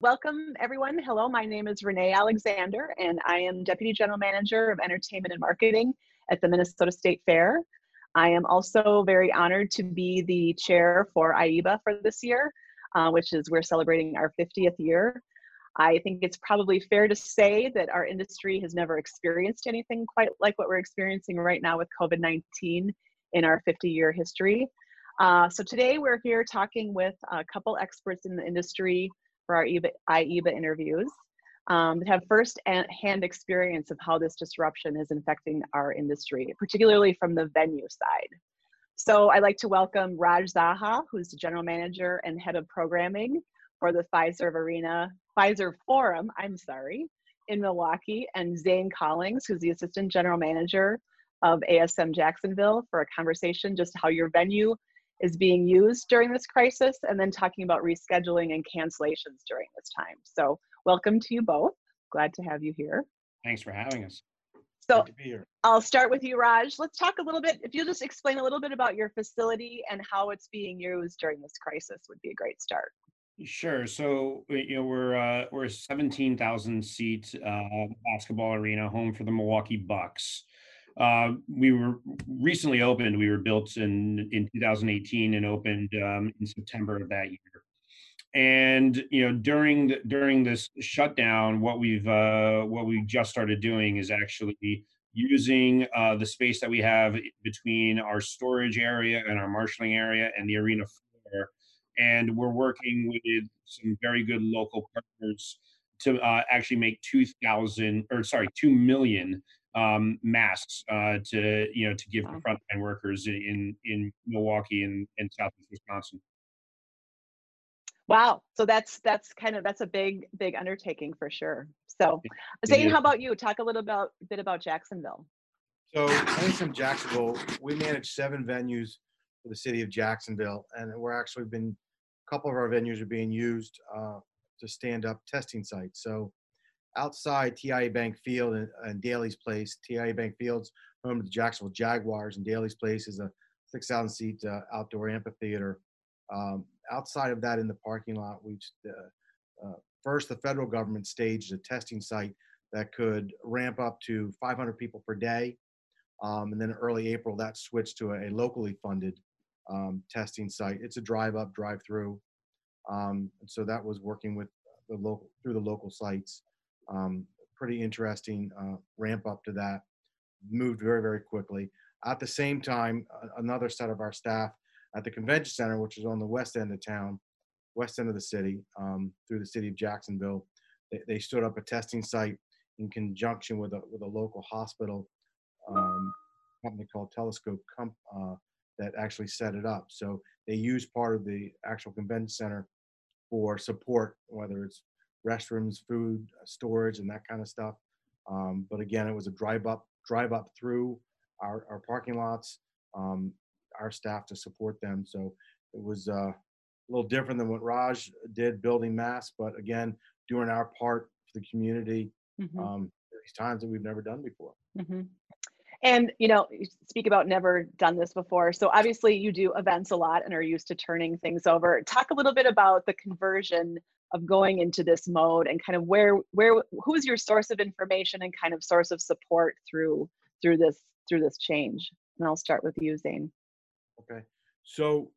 Welcome, everyone. Hello, my name is Renee Alexander, and I am Deputy General Manager of Entertainment and Marketing at the Minnesota State Fair. I am also very honored to be the chair for IEBA for this year, uh, which is we're celebrating our 50th year. I think it's probably fair to say that our industry has never experienced anything quite like what we're experiencing right now with COVID 19 in our 50 year history. Uh, so today we're here talking with a couple experts in the industry for our IEBA, IEBA interviews um, that have first-hand experience of how this disruption is infecting our industry, particularly from the venue side. So I'd like to welcome Raj Zaha, who's the general manager and head of programming for the Fiserv Arena, Fiserv Forum, I'm sorry, in Milwaukee, and Zane Collings, who's the assistant general manager of ASM Jacksonville for a conversation just how your venue is being used during this crisis and then talking about rescheduling and cancellations during this time. So welcome to you both. Glad to have you here. Thanks for having us. So I'll start with you, Raj. Let's talk a little bit, if you'll just explain a little bit about your facility and how it's being used during this crisis would be a great start. Sure. So you know we're uh, we're a seventeen thousand seat uh, basketball arena, home for the Milwaukee Bucks. Uh, we were recently opened. We were built in in 2018 and opened um, in September of that year. And you know during the, during this shutdown, what we've uh, what we just started doing is actually using uh, the space that we have between our storage area and our marshaling area and the arena floor. And we're working with some very good local partners to uh, actually make 2,000 or sorry, 2 million um, masks uh, to you know to give to frontline workers in in Milwaukee and, and Southeast Wisconsin. Wow, so that's that's kind of that's a big big undertaking for sure. So, Zane, how about you? Talk a little about bit about Jacksonville. So, coming from Jacksonville, we manage seven venues for the city of Jacksonville, and we're actually been a couple of our venues are being used uh, to stand up testing sites. So, outside TIAA Bank Field and, and Daily's Place. TIAA Bank Field's home to the Jacksonville Jaguars, and Daily's Place is a 6,000 seat uh, outdoor amphitheater. Um, outside of that, in the parking lot, we uh, uh, first the federal government staged a testing site that could ramp up to 500 people per day. Um, and then early April, that switched to a, a locally funded um, testing site. It's a drive up, drive through. Um, so that was working with the local through the local sites. Um, pretty interesting uh, ramp up to that. Moved very, very quickly. At the same time, another set of our staff at the convention center, which is on the west end of town, west end of the city, um, through the city of Jacksonville, they, they, stood up a testing site in conjunction with a with a local hospital um, company called Telescope Comp, uh, that actually set it up. So they use part of the actual convention center for support, whether it's restrooms, food, uh, storage, and that kind of stuff. Um, but again, it was a drive up, drive up through our, our parking lots, um, our staff to support them. So it was uh, a little different than what Raj did building mass, but again, doing our part for the community. Mm-hmm. Um, these times that we've never done before. Mm-hmm. And you know, you speak about never done this before. So obviously, you do events a lot and are used to turning things over. Talk a little bit about the conversion of going into this mode and kind of where where who's your source of information and kind of source of support through through this through this change? And i'll start with you zane. Okay. So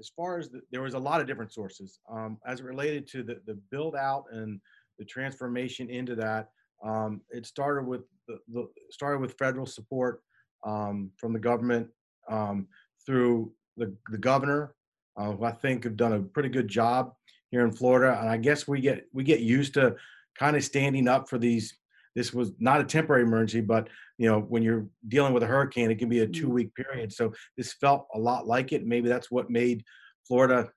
as far as the, there was a lot of different sources um, as it related to the, the build out and the transformation into that um, it started with the, the, started with federal support um, from the government um, through the, the governor uh, who i think have done a pretty good job here in Florida, and I guess we get we get used to kind of standing up for these. This was not a temporary emergency, but you know when you're dealing with a hurricane, it can be a two week period. So this felt a lot like it. Maybe that's what made Florida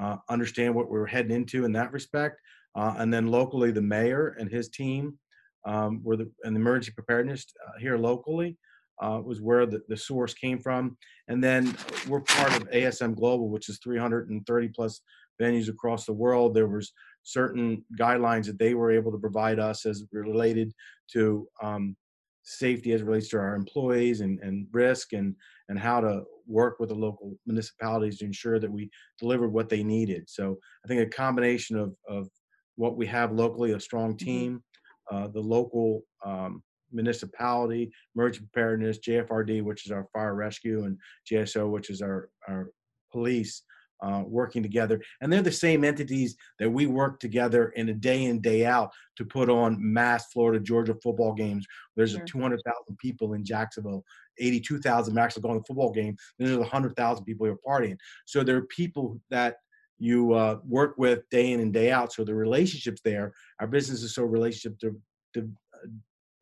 uh, understand what we were heading into in that respect. Uh, and then locally, the mayor and his team um, were the and the emergency preparedness uh, here locally. Uh, was where the, the source came from. And then we're part of ASM Global, which is 330 plus venues across the world. There was certain guidelines that they were able to provide us as related to um, safety as relates to our employees and, and risk and, and how to work with the local municipalities to ensure that we delivered what they needed. So I think a combination of, of what we have locally, a strong Mm-hmm. team, uh, the local um, municipality, emergency preparedness, JFRD, which is our fire rescue, and JSO, which is our, our police, uh, working together. And they're the same entities that we work together in a day in, day out to put on mass Florida Georgia football games. There's Sure. a 200,000 people in Jacksonville, 82,000 actually going to the football game. Then there's 100,000 people who are partying. So there are people that you uh, work with day in and day out. So the relationships there, our business is so relationship to, to,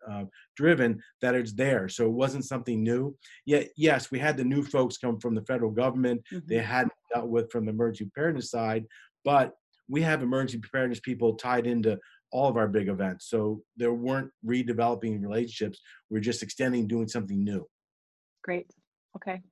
uh, driven that it's there. So it wasn't something new. Yet, yes, we had the new folks come from the federal government. They Mhm. hadn't dealt with from the emergency preparedness side, but we have emergency preparedness people tied into all of our big events. So there weren't redeveloping relationships. We're just extending, doing something new. Great. Okay.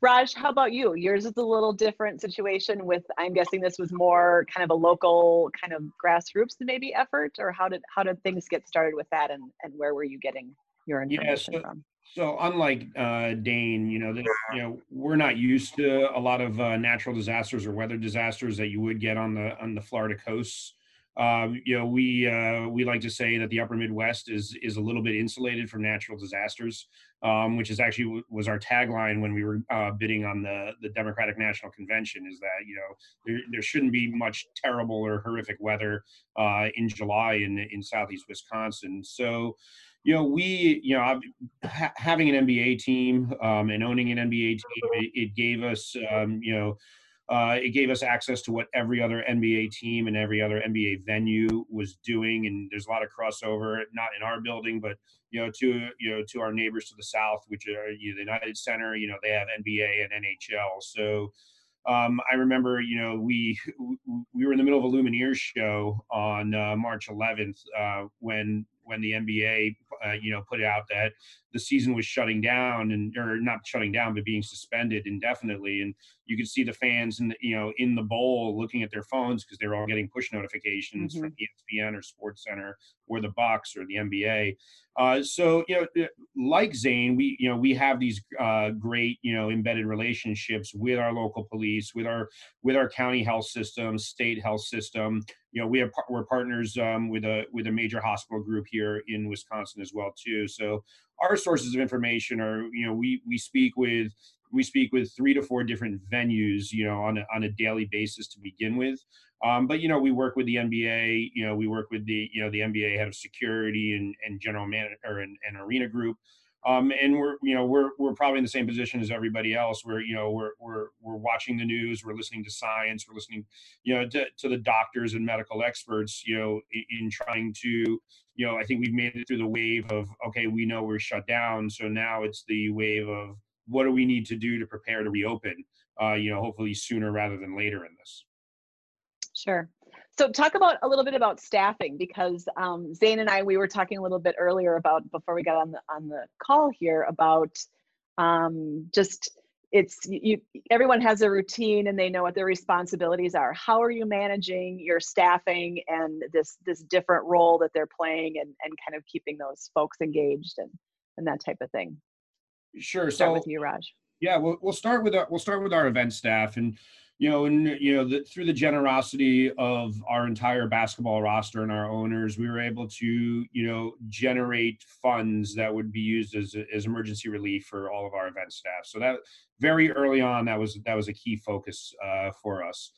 Raj, how about you? Yours is a little different situation with, I'm guessing this was more kind of a local kind of grassroots maybe effort, or how did, how did things get started with that and, and where were you getting your Yeah, information so- from? So unlike uh, Dane, you know, the, you know, we're not used to a lot of uh, natural disasters or weather disasters that you would get on the on the Florida coasts. Um, you know, we uh, we like to say that the Upper Midwest is is a little bit insulated from natural disasters, um, which is actually w- was our tagline when we were uh, bidding on the the Democratic National Convention. Is that you know there there shouldn't be much terrible or horrific weather uh, in July in in southeast Wisconsin. So you know, we, you know, ha- having an NBA team um, and owning an NBA team, it, it gave us, um, you know, uh, it gave us access to what every other NBA team and every other NBA venue was doing, and there's a lot of crossover. Not in our building, but you know, to you know, to our neighbors to the south, which are you know, the United Center. You know, they have NBA and NHL. So um, I remember, you know, we we were in the middle of a Lumineers show on uh, March 11th uh, when when the NBA, uh, you know, put out that the season was shutting down and or not shutting down, but being suspended indefinitely. And you could see the fans in the, you know in the bowl looking at their phones because they were all getting push notifications from ESPN or Sports Center or the Bucks or the NBA. Uh, so you know, like Zane, we you know we have these uh, great you know embedded relationships with our local police, with our with our county health system, state health system. You know, we have we're partners um, with a with a major hospital group here in Wisconsin as well too. So our sources of information are you know we we speak with we speak with three to four different venues you know on a, on a daily basis to begin with. Um, but you know we work with the nba you know we work with the you know the nba head of security and, and general manager and, and arena group. Um, and we're you know we're we're probably in the same position as everybody else. We're you know we're we're we're watching the news we're listening to science we're listening you know to, to the doctors and medical experts you know in, in trying to you know i think we've made it through the wave of okay we know we're shut down so now it's the wave of what do we need to do to prepare to reopen uh, you know hopefully sooner rather than later in this Sure. So talk about a little bit about staffing because um, Zane and I we were talking a little bit earlier about before we got on the on the call here about um, just it's you everyone has a routine and they know what their responsibilities are. How are you managing your staffing and this this different role that they're playing and and kind of keeping those folks engaged and and that type of thing. sure Start so with you, Raj. Yeah, we'll we'll start with our we'll start with our event staff, and you know, and you know, the, through the generosity of our entire basketball roster and our owners, we were able to you know generate funds that would be used as as emergency relief for all of our event staff. So that very early on, that was that was a key focus uh, for us.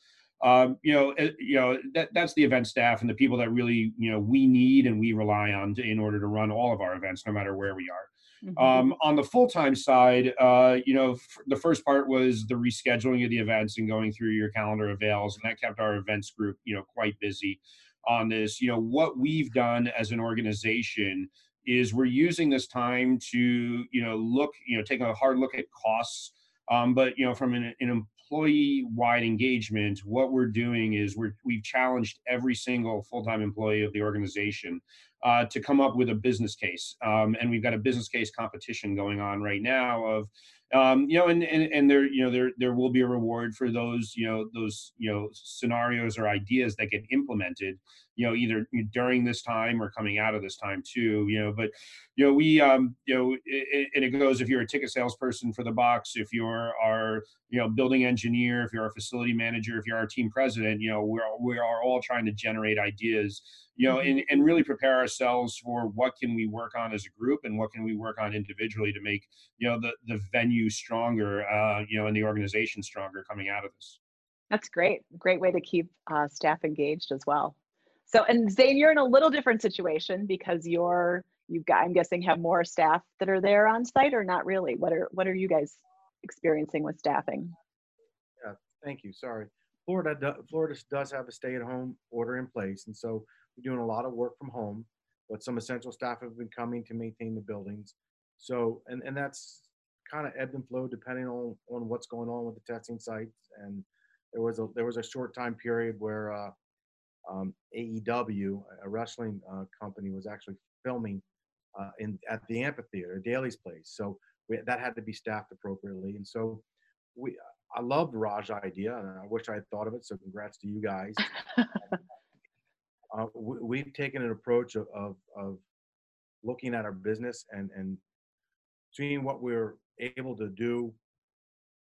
Um, you know, eh, you know that that's the event staff and the people that really you know we need and we rely on to, in order to run all of our events, no matter where we are. Mhm. Um, on the full time side, uh, you know, f- the first part was the rescheduling of the events and going through your calendar avails, and that kept our events group, you know, quite busy on this. You know, what we've done as an organization is we're using this time to, you know, look, you know, take a hard look at costs. Um, but you know, from an, an employee-wide engagement, what we're doing is we're we've challenged every single full-time employee of the organization uh, to come up with a business case. Um, and we've got a business case competition going on right now of um, you know, and, and and there, you know, there there will be a reward for those, you know, those you know scenarios or ideas that get implemented, you know, either during this time or coming out of this time too, you know. But you know, we, um, you know, it, and it goes if you're a ticket salesperson for the Bucks, if you're our, you know, building engineer, if you're a facility manager, if you're our team president, you know, we're we are all trying to generate ideas you know, and, and really prepare ourselves for what can we work on as a group and what can we work on individually to make, you know, the, the venue stronger, uh, you know, and the organization stronger coming out of this. That's great. Great way to keep uh, staff engaged as well. So, and Zane, you're in a little different situation because you're, you've got, I'm guessing, have more staff that are there on site or not really? What are, what are you guys experiencing with staffing? Yeah, thank you. Sorry. Florida, Florida does have a stay-at-home order in place, and so we're doing a lot of work from home, but some essential staff have been coming to maintain the buildings. So, and, and that's kind of ebbed and flowed depending on, on what's going on with the testing sites. And there was a, there was a short time period where uh, um, AEW, a wrestling uh, company, was actually filming uh, in at the amphitheater, Daily's place. So we, that had to be staffed appropriately. And so we, I loved Raj's idea, and I wish I had thought of it. So congrats to you guys. uh, we, have taken an approach of, of, of, looking at our business and, and seeing what we're able to do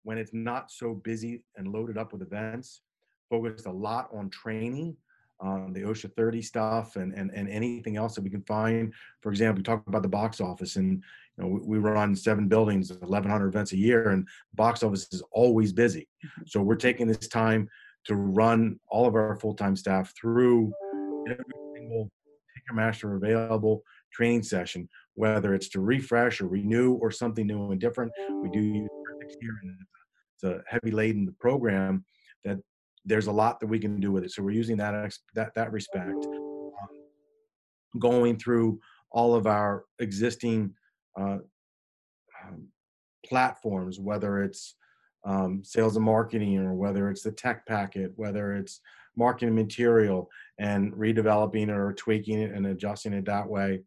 when it's not so busy and loaded up with events. Focused a lot on training, um, the OSHA 30 stuff, and, and, and anything else that we can find. For example, we talk about the box office, and you know, we, we run seven buildings, 1,100 events a year, and box office is always busy. Mm-hmm. So we're taking this time to run all of our full-time staff through every single Ticketmaster available training session, whether it's to refresh or renew or something new and different. We do use here, and it's a heavy laden program that there's a lot that we can do with it. So we're using that that that respect, um, going through all of our existing uh, um, platforms, whether it's um, sales and marketing or whether it's the tech packet, whether it's marketing material and redeveloping it or tweaking it and adjusting it that way.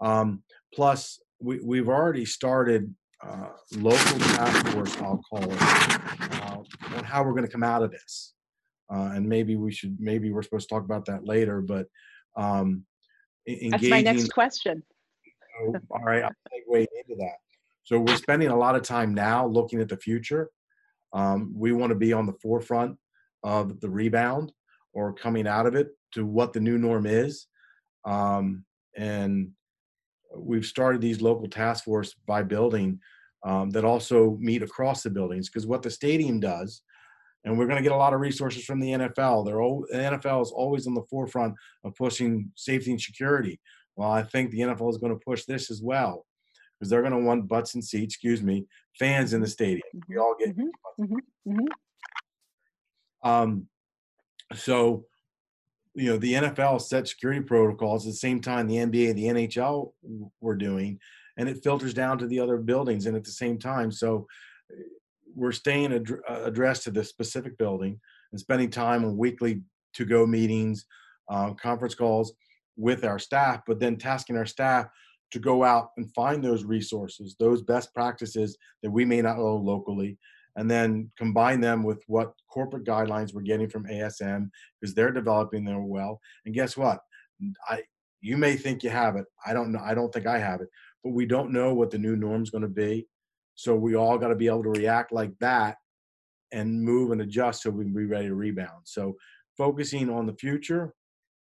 Um, plus, we, we've already started uh, local task force, I'll call it, uh, on how we're going to come out of this. Uh, and maybe we should, maybe we're supposed to talk about that later, but um, engaging. That's my next question. So, all right, I'll segue into that. So we're spending a lot of time now looking at the future. Um, we want to be on the forefront of the rebound or coming out of it to what the new norm is. Um, and we've started these local task force by building um, that also meet across the buildings because what the stadium does and we're going to get a lot of resources from the NFL. They're all, the NFL is always on the forefront of pushing safety and security. Well, I think the NFL is going to push this as well because they're going to want butts and seats, excuse me, fans in the stadium. We all get. Mm-hmm. Mm-hmm. mm-hmm. Um, so, you know, the NFL set security protocols at the same time the NBA and the NHL were doing, and it filters down to the other buildings and at the same time. So, we're staying ad- uh, addressed to the specific building and spending time on weekly to go meetings, uh, conference calls with our staff, but then tasking our staff to go out and find those resources, those best practices that we may not know locally, and then combine them with what corporate guidelines we're getting from ASM because they're developing them well. And guess what? I you may think you have it. I don't know. I don't think I have it, but we don't know what the new norm is going to be. So we all got to be able to react like that and move and adjust so we can be ready to rebound. So focusing on the future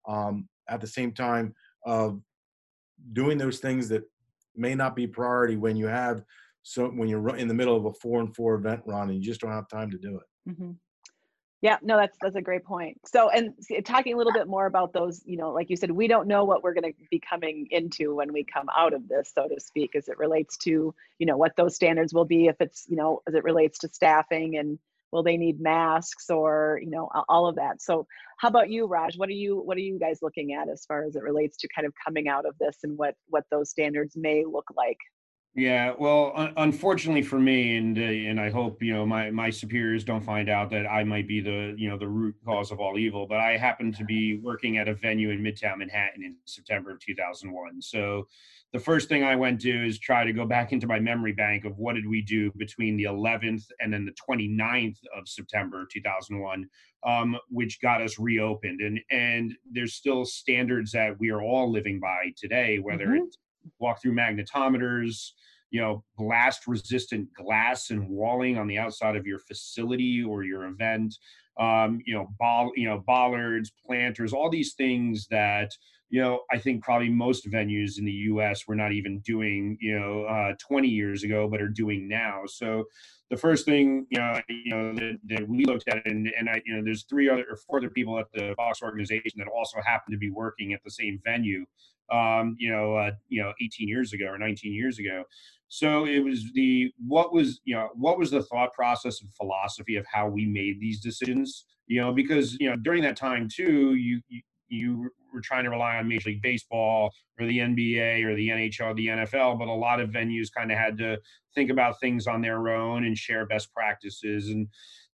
um, at the same time of doing those things that may not be priority when you have so when you're in the middle of a four and four event run and you just don't have time to do it. Mm-hmm. Yeah, no, that's that's a great point. So, and talking a little bit more about those, you know, like you said, we don't know what we're going to be coming into when we come out of this, so to speak, as it relates to, you know, what those standards will be. If it's, you know, as it relates to staffing and will they need masks or, you know, all of that. So, how about you, Raj? What are you what are you guys looking at as far as it relates to kind of coming out of this and what what those standards may look like? Yeah, well, un- unfortunately for me, and uh, and I hope you know my my superiors don't find out that I might be the you know the root cause of all evil. But I happened to be working at a venue in Midtown Manhattan in September of 2001. So the first thing I went to is try to go back into my memory bank of what did we do between the 11th and then the 29th of September 2001, um, which got us reopened. And and there's still standards that we are all living by today, whether Mhm. it's walk through magnetometers, you know, blast resistant glass and walling on the outside of your facility or your event, um, you know, ball, you know, bollards, planters, all these things that, you know, I think probably most venues in the U.S. were not even doing, you know, uh, 20 years ago, but are doing now. So, the first thing, you know, you know that, that we looked at, and, and I, you know, there's three other or four other people at the Bucks organization that also happen to be working at the same venue um, you know, uh, you know, 18 years ago or 19 years ago. So it was the what was you know what was the thought process and philosophy of how we made these decisions. You know, because you know during that time too, you you, you were trying to rely on Major League Baseball or the NBA or the NHL, the NFL, but a lot of venues kind of had to think about things on their own and share best practices. And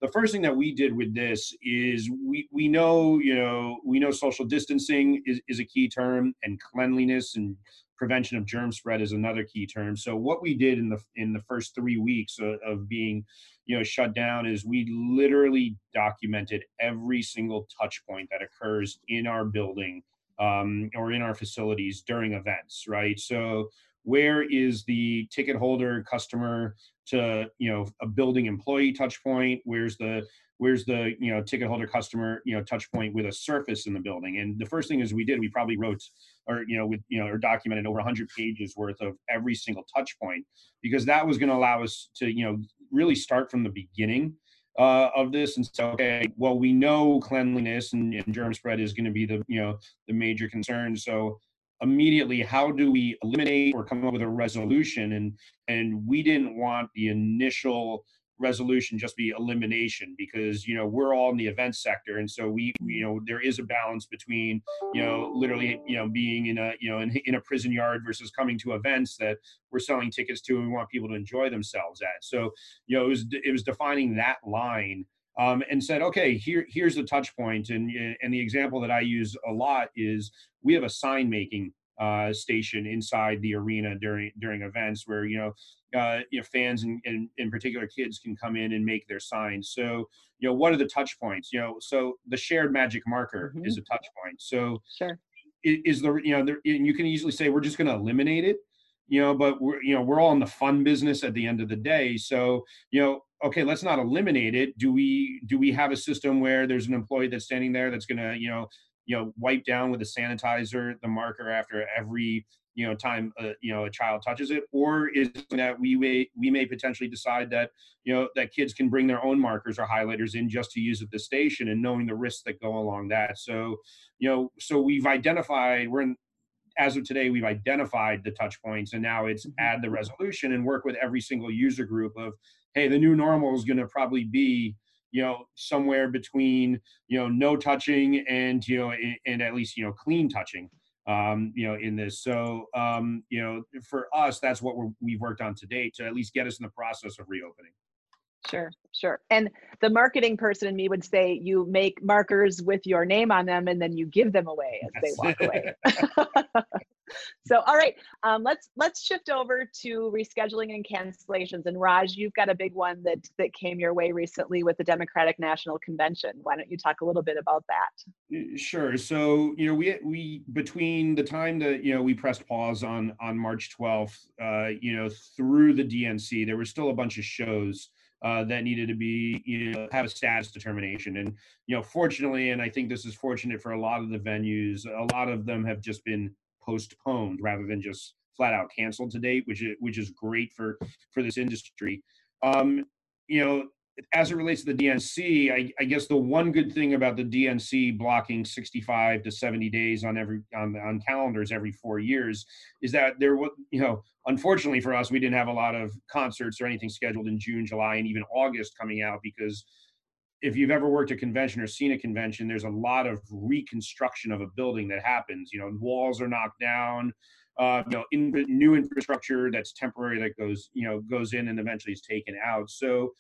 the first thing that we did with this is we we know you know we know social distancing is, is a key term and cleanliness and prevention of germ spread is another key term. So what we did in the in the first three weeks of, of being you know shut down is we literally documented every single touch point that occurs in our building um, or in our facilities during events right? So where is the ticket holder customer to you know a building employee touch point? Where's the where's the you know ticket holder customer you know touch point with a surface in the building? And the first thing is we did we probably wrote or you know with you know or documented over 100 pages worth of every single touch point because that was going to allow us to you know really start from the beginning uh, of this and say okay well we know cleanliness and, and germ spread is going to be the you know the major concern. So immediately how do we eliminate or come up with a resolution? And and we didn't want the initial resolution just be elimination because you know we're all in the event sector. And so we, you know there is a balance between you know literally you know being in a you know in, in a prison yard versus coming to events that we're selling tickets to and we want people to enjoy themselves at. So you know it was it was defining that line um, and said, okay, here here's the touch point, and and the example that I use a lot is we have a sign making uh, station inside the arena during during events where you know uh, you know fans and, and in particular kids can come in and make their signs. So you know what are the touch points? You know, so the shared magic marker Mhm. is a touch point. So Sure. is the you know there, and you can easily say we're just going to eliminate it you know but we're you know we're all in the fun business at the end of the day so you know okay let's not eliminate it do we do we have a system where there's an employee that's standing there that's going to you know you know wipe down with a sanitizer the marker after every you know time uh, you know a child touches it or is it that we may we may potentially decide that you know that kids can bring their own markers or highlighters in just to use at the station and knowing the risks that go along that so you know so we've identified we're in as of today we've identified the touch points and now it's Mhm. add the resolution and work with every single user group of hey the new normal is going to probably be you know somewhere between you know no touching and you know and at least you know clean touching um you know in this so um you know for us that's what we're, we've worked on to date to at least get us in the process of reopening Sure, sure. And the marketing person in me would say you make markers with your name on them and then you give them away as they walk away. so all right, um, let's let's shift over to rescheduling and cancellations. And Raj, you've got a big one that that came your way recently with the Democratic National Convention. Why don't you talk a little bit about that? Sure. So you know, we we between the time that you know we pressed pause on on March twelfth, uh, you know, through the DNC, there were still a bunch of shows uh, that needed to be you know have a status determination, and you know, fortunately, and I think this is fortunate for a lot of the venues, a lot of them have just been postponed rather than just flat out canceled to date, which is which is great for for this industry. Um, you know, as it relates to the DNC, I, I guess the one good thing about the DNC blocking 65 to 70 days on every on on calendars every four years is that there was you know unfortunately for us we didn't have a lot of concerts or anything scheduled in June, July, and even August coming out because if you've ever worked a convention or seen a convention, there's a lot of reconstruction of a building that happens. You know, walls are knocked down. Uh, you know, in, new infrastructure that's temporary that goes, you know, goes in and eventually is taken out. So,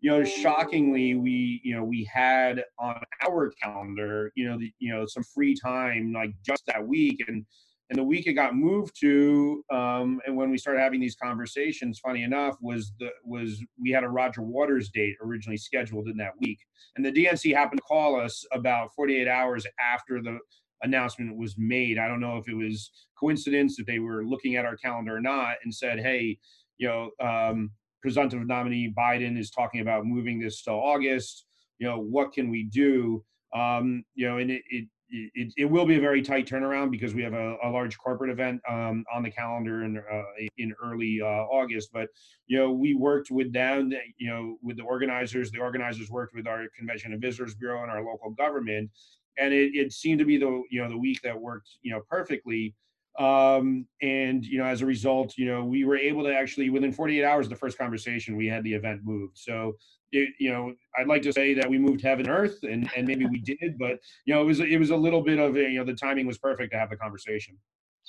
you know, shockingly, we, you know, we had on our calendar, you know, the, you know, some free time like just that week, and and the week it got moved to, um, and when we started having these conversations, funny enough, was the was we had a Roger Waters date originally scheduled in that week, and the DNC happened to call us about 48 hours after the announcement was made. I don't know if it was coincidence if they were looking at our calendar or not, and said, "Hey, you know, um, presumptive nominee Biden is talking about moving this to August. You know, what can we do?" Um, you know, and it, it it, it will be a very tight turnaround because we have a, a large corporate event um, on the calendar in uh, in early uh, August. But you know, we worked with them. You know, with the organizers. The organizers worked with our Convention and Visitors Bureau and our local government, and it, it seemed to be the you know the week that worked you know perfectly. Um, and you know, as a result, you know, we were able to actually within 48 hours of the first conversation, we had the event moved. So it, you know, I'd like to say that we moved heaven and earth, and and maybe we did, but you know, it was it was a little bit of a, you know the timing was perfect to have the conversation.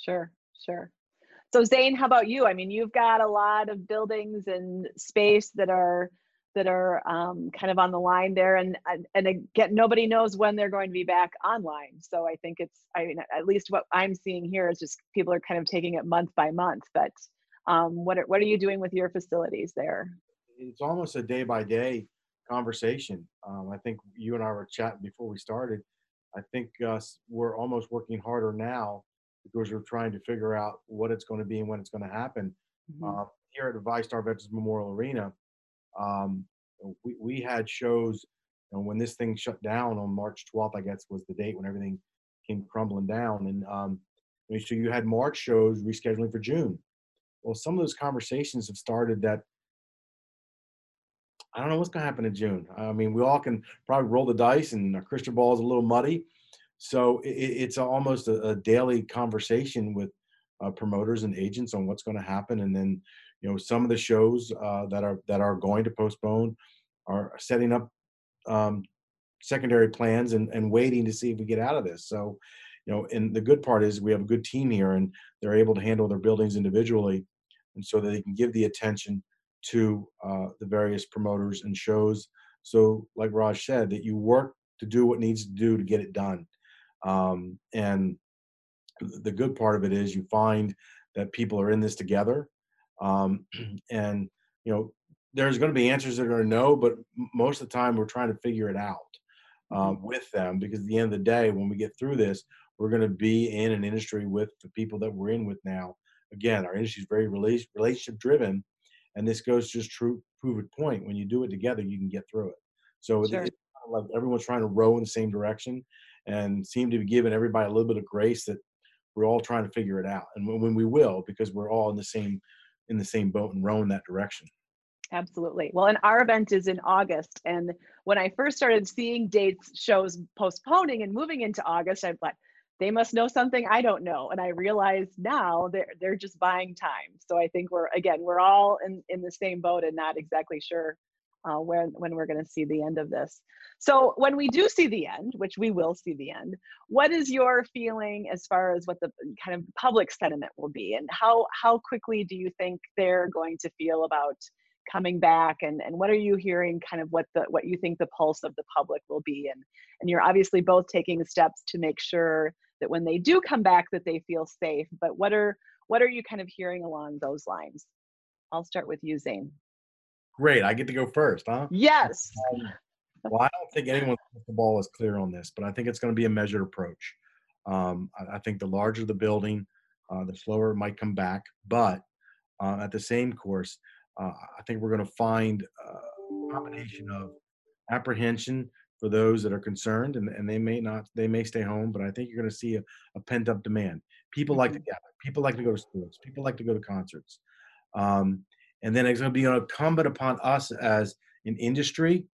Sure, sure. So Zane, how about you? I mean, you've got a lot of buildings and space that are that are um, kind of on the line there, and and again, nobody knows when they're going to be back online. So I think it's, I mean, at least what I'm seeing here is just people are kind of taking it month by month. But um, what are, what are you doing with your facilities there? it's almost a day by day conversation. Um, I think you and I were chatting before we started. I think uh, we're almost working harder now because we're trying to figure out what it's going to be and when it's going to happen. Mm-hmm. Uh, here at the VyStar Veterans Memorial Arena, um, we, we had shows and when this thing shut down on March 12th, I guess was the date when everything came crumbling down. And um, so you had March shows rescheduling for June. Well, some of those conversations have started that I don't know what's going to happen in June. I mean, we all can probably roll the dice, and our crystal ball is a little muddy. So it, it's almost a, a, daily conversation with uh, promoters and agents on what's going to happen. And then, you know, some of the shows uh, that are that are going to postpone are setting up um, secondary plans and, and waiting to see if we get out of this. So, you know, and the good part is we have a good team here, and they're able to handle their buildings individually, and so that they can give the attention to uh, the various promoters and shows. So, like Raj said, that you work to do what needs to do to get it done. Um, and the good part of it is you find that people are in this together. Um, and, you know, there's going to be answers that are going to know, but most of the time we're trying to figure it out um, with them because at the end of the day, when we get through this, we're going to be in an industry with the people that we're in with now. Again, our industry is very relationship driven, and this goes just true prove it point. When you do it together, you can get through it. So sure. it's like everyone's trying to row in the same direction and seem to be giving everybody a little bit of grace that we're all trying to figure it out. And when, when we will, because we're all in the same in the same boat and row in that direction. Absolutely. Well, and our event is in August. And when I first started seeing dates, shows postponing and moving into August, I thought, they must know something I don't know. And I realize now they're they're just buying time. So I think we're again we're all in in the same boat and not exactly sure uh, when when we're going to see the end of this. So when we do see the end, which we will see the end, what is your feeling as far as what the kind of public sentiment will be, and how how quickly do you think they're going to feel about coming back? And, and what are you hearing kind of what the what you think the pulse of the public will be? And and you're obviously both taking steps to make sure that when they do come back that they feel safe but what are what are you kind of hearing along those lines? I'll start with you zane great i get to go first huh? Yes. Um, well i don't think anyone's the ball is clear on this but i think it's going to be a measured approach. Um, I, I, think the larger the building uh, the slower it might come back but uh, at the same course uh, i think we're going to find a combination of apprehension for those that are concerned and, and they may not they may stay home but i think you're going to see a, a pent up demand. People like to mm-hmm. gather. People like to go to sports people like to go to concerts. Um, and then it's going to be incumbent upon us as an industry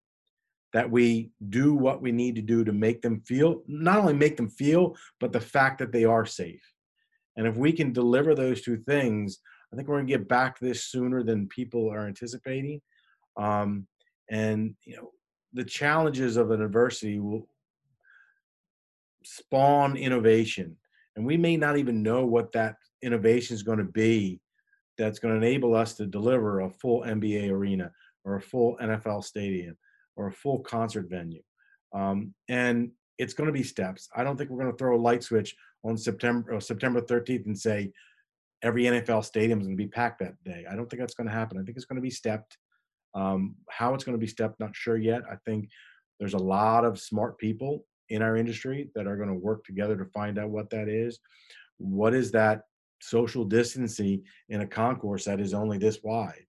that we do what we need to do to make them feel not only make them feel but the fact that they are safe and if we can deliver those two things i think we're going to get back to this sooner than people are anticipating um, and you know the challenges of an adversity will spawn innovation. And we may not even know what that innovation is going to be that's going to enable us to deliver a full NBA arena or a full NFL stadium or a full concert venue. Um, and it's going to be steps. I don't think we're going to throw a light switch on September uh, September 13th and say every NFL stadium is going to be packed that day. I don't think that's going to happen. I think it's going to be stepped. Um, how it's going to be stepped, not sure yet. I think there's a lot of smart people in our industry that are going to work together to find out what that is. What is that social distancing in a concourse that is only this wide?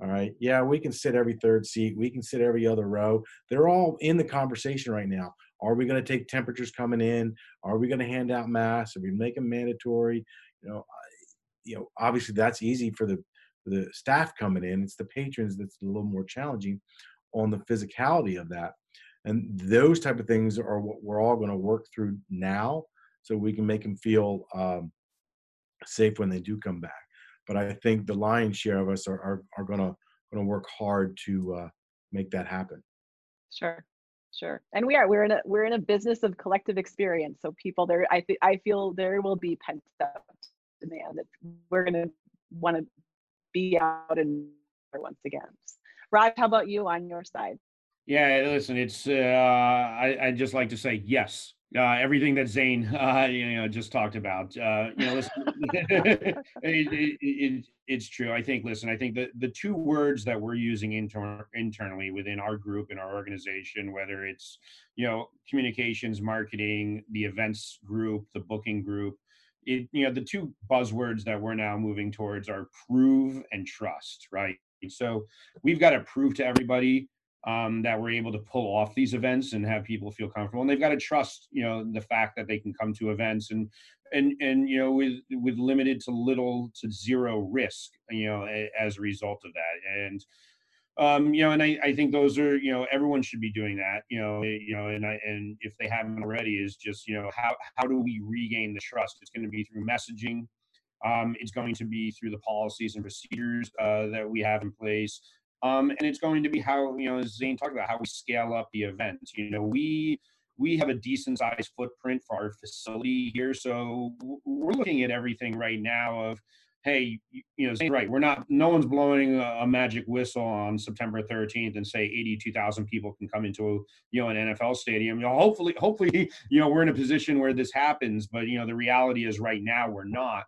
All right. Yeah, we can sit every third seat. We can sit every other row. They're all in the conversation right now. Are we going to take temperatures coming in? Are we going to hand out masks? Are we make them mandatory? You know, you know, obviously that's easy for the for the staff coming in. It's the patrons that's a little more challenging on the physicality of that. And those type of things are what we're all going to work through now, so we can make them feel um, safe when they do come back. But I think the lion's share of us are are, are going to going to work hard to uh, make that happen. Sure, sure. And we are we're in a we're in a business of collective experience. So people there, I th- I feel there will be pent up demand that we're going to want to be out and once again. Raj, how about you on your side? Yeah, listen, it's uh, I I just like to say yes. Uh, everything that Zane uh, you know just talked about. Uh, you know, listen, it, it, it, it's true. I think. Listen, I think the the two words that we're using inter- internally within our group and our organization, whether it's you know communications, marketing, the events group, the booking group, it, you know the two buzzwords that we're now moving towards are prove and trust right so we've got to prove to everybody um, that we're able to pull off these events and have people feel comfortable and they've got to trust you know the fact that they can come to events and and and you know with with limited to little to zero risk you know as a result of that and um, you know, and I, I think those are, you know, everyone should be doing that, you know, eh, you know, and I, and if they haven't already is just, you know, how, how do we regain the trust? It's going to be through messaging. Um, it's going to be through the policies and procedures uh, that we have in place. Um, and it's going to be how, you know, Zane talked about, how we scale up the event. You know, we, we have a decent sized footprint for our facility here. So we're looking at everything right now of, hey, you know, right, we're not, no one's blowing a, a, magic whistle on September 13th and say 82,000 people can come into, you know, an NFL stadium. You know, hopefully, hopefully, you know, we're in a position where this happens, but you know, the reality is right now we're not.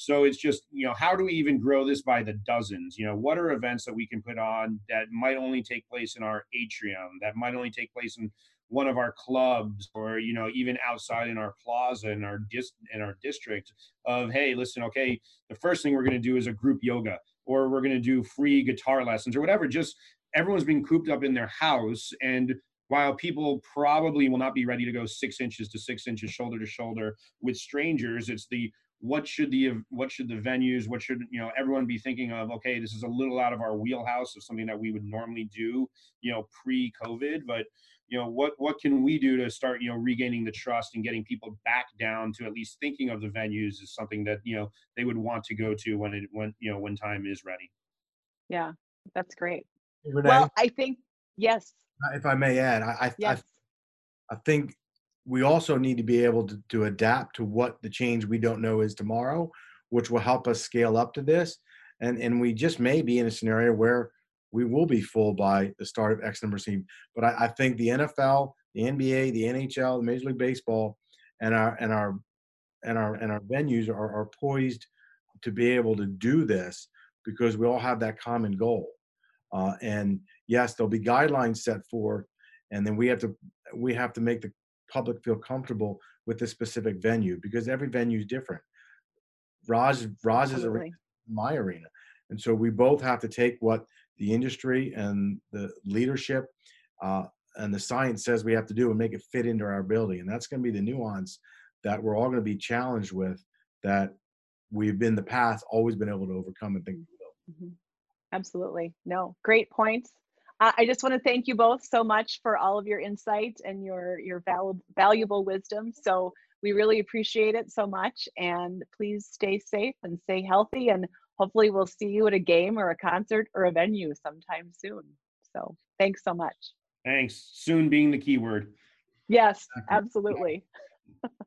So it's just, you know, how do we even grow this by the dozens? You know, what are events that we can put on that might only take place in our atrium, that might only take place in one of our clubs or you know even outside in our plaza in our dis in our district of hey listen okay the first thing we're going to do is a group yoga or we're going to do free guitar lessons or whatever just everyone's being cooped up in their house and while people probably will not be ready to go six inches to six inches shoulder to shoulder with strangers it's the what should the what should the venues what should you know everyone be thinking of okay this is a little out of our wheelhouse of something that we would normally do you know pre covid but you know what what can we do to start you know regaining the trust and getting people back down to at least thinking of the venues as something that you know they would want to go to when it when you know when time is ready? Yeah that's great. Renee, well i think yes. Uh, if i may add i yes. I, I think we also need to be able to, to adapt to what the change we don't know is tomorrow which will help us scale up to this and and we just may be in a scenario where we will be full by the start of X number seasons. But I, I, think the NFL, the NBA, the NHL, the Major League Baseball, and our and our and our and our venues are, are poised to be able to do this because we all have that common goal. Uh, and yes, there'll be guidelines set forth, and then we have to we have to make the public feel comfortable with the specific venue because every venue is different. Raj Raj is arena, my arena, and so we both have to take what the industry and the leadership uh, and the science says we have to do and make it fit into our building. And that's going to be the nuance that we're all going to be challenged with that we've been the past always been able to overcome and think mm-hmm. absolutely no great points uh, i just want to thank you both so much for all of your insight and your your val- valuable wisdom so we really appreciate it so much and please stay safe and stay healthy and hopefully we'll see you at a game or a concert or a venue sometime soon. So thanks so much. Thanks. Soon being the keyword. Yes, absolutely.